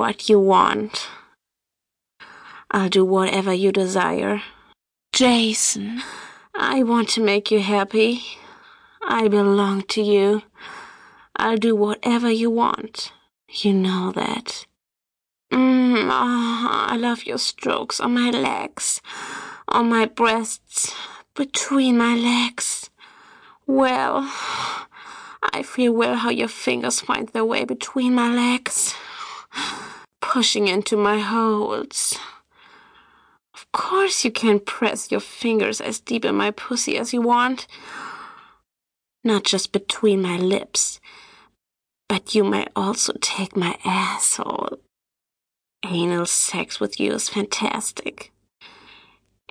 what you want. I'll do whatever you desire. Jason, I want to make you happy. I belong to you. I'll do whatever you want. You know that. Mm, oh, I love your strokes on my legs, on my breasts, between my legs. Well, I feel well how your fingers find their way between my legs, pushing into my holes. Of course you can press your fingers as deep in my pussy as you want. Not just between my lips, but you may also take my asshole. Anal sex with you is fantastic.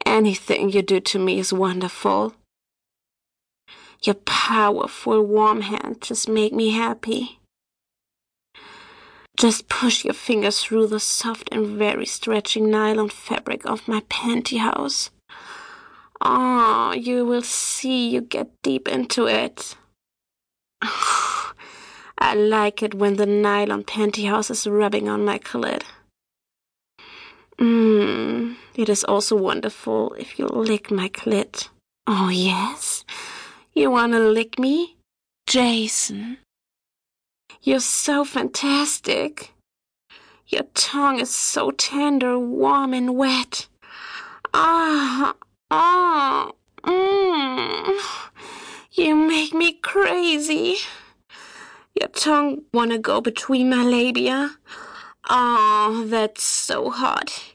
Anything you do to me is wonderful. Your powerful, warm hand just make me happy. Just push your fingers through the soft and very stretching nylon fabric of my pantyhose. Oh, you will see you get deep into it. I like it when the nylon pantyhose is rubbing on my clit. Mmm, it is also wonderful if you lick my clit. Oh, yes? You wanna lick me? Jason, You're so fantastic. Your tongue is so tender, warm, and wet. Ah, ah, mmm. You make me crazy. Your tongue wanna go between my labia. Oh, that's so hot.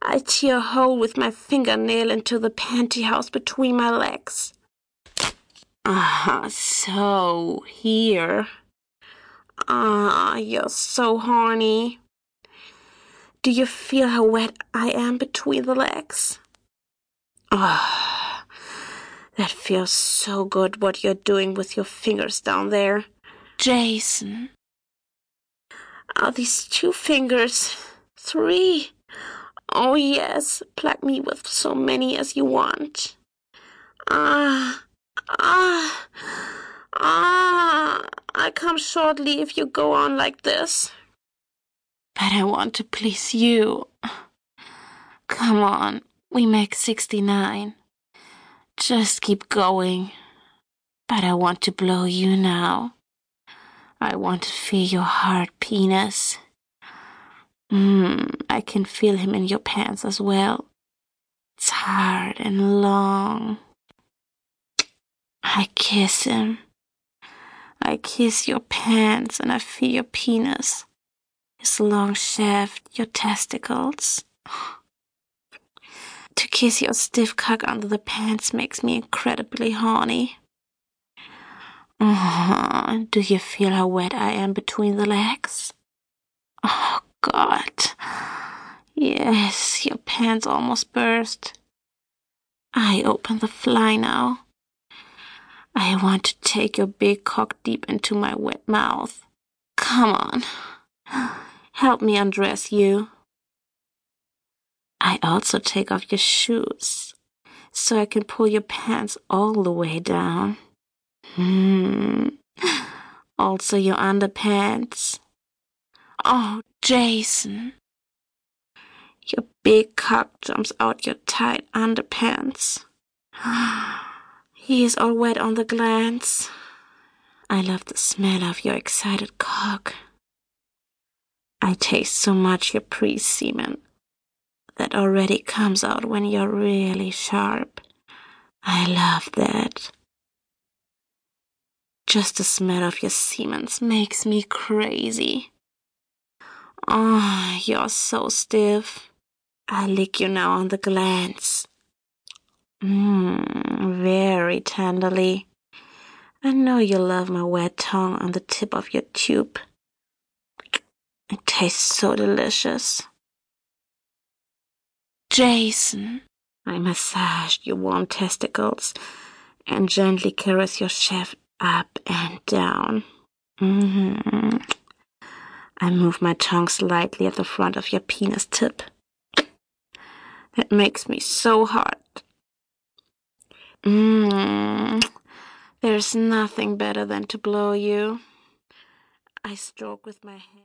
I tear a hole with my fingernail into the pantyhose between my legs. Ah, so here. Ah, you're so horny. Do you feel how wet I am between the legs? Ah, that feels so good what you're doing with your fingers down there. Jason, Are these two fingers? Three? Oh, yes, plug me with so many as you want. Ah, ah, ah, I come shortly if you go on like this. but I want to please you. Come on, we make 69. Just keep going. But I want to blow you now. I want to feel your hard penis. Mmm, I can feel him in your pants as well. It's hard and long. I kiss him. I kiss your pants and I feel your penis, his long shaft, your testicles. To kiss your stiff cock under the pants makes me incredibly horny. Uh-huh. Do you feel how wet I am between the legs? Oh, God. Yes, your pants almost burst. I open the fly now. I want to take your big cock deep into my wet mouth. Come on. Help me undress you. I also take off your shoes so I can pull your pants all the way down. Hmm. Also your underpants. Oh, Jason. Your big cock jumps out your tight underpants. He is all wet on the glands. I love the smell of your excited cock. I taste so much your pre semen that already comes out when you're really sharp. I love that. Just the smell of your semen makes me crazy. Oh, you're so stiff. I lick you now on the glands. Mmm, very tenderly. I know you love my wet tongue on the tip of your tube. It tastes so delicious. Jason, I massage your warm testicles and gently caress your shaft up and down. hmm I move my tongue slightly at the front of your penis tip. That makes me so hot. Mmm. There's nothing better than to blow you. I stroke with my hand.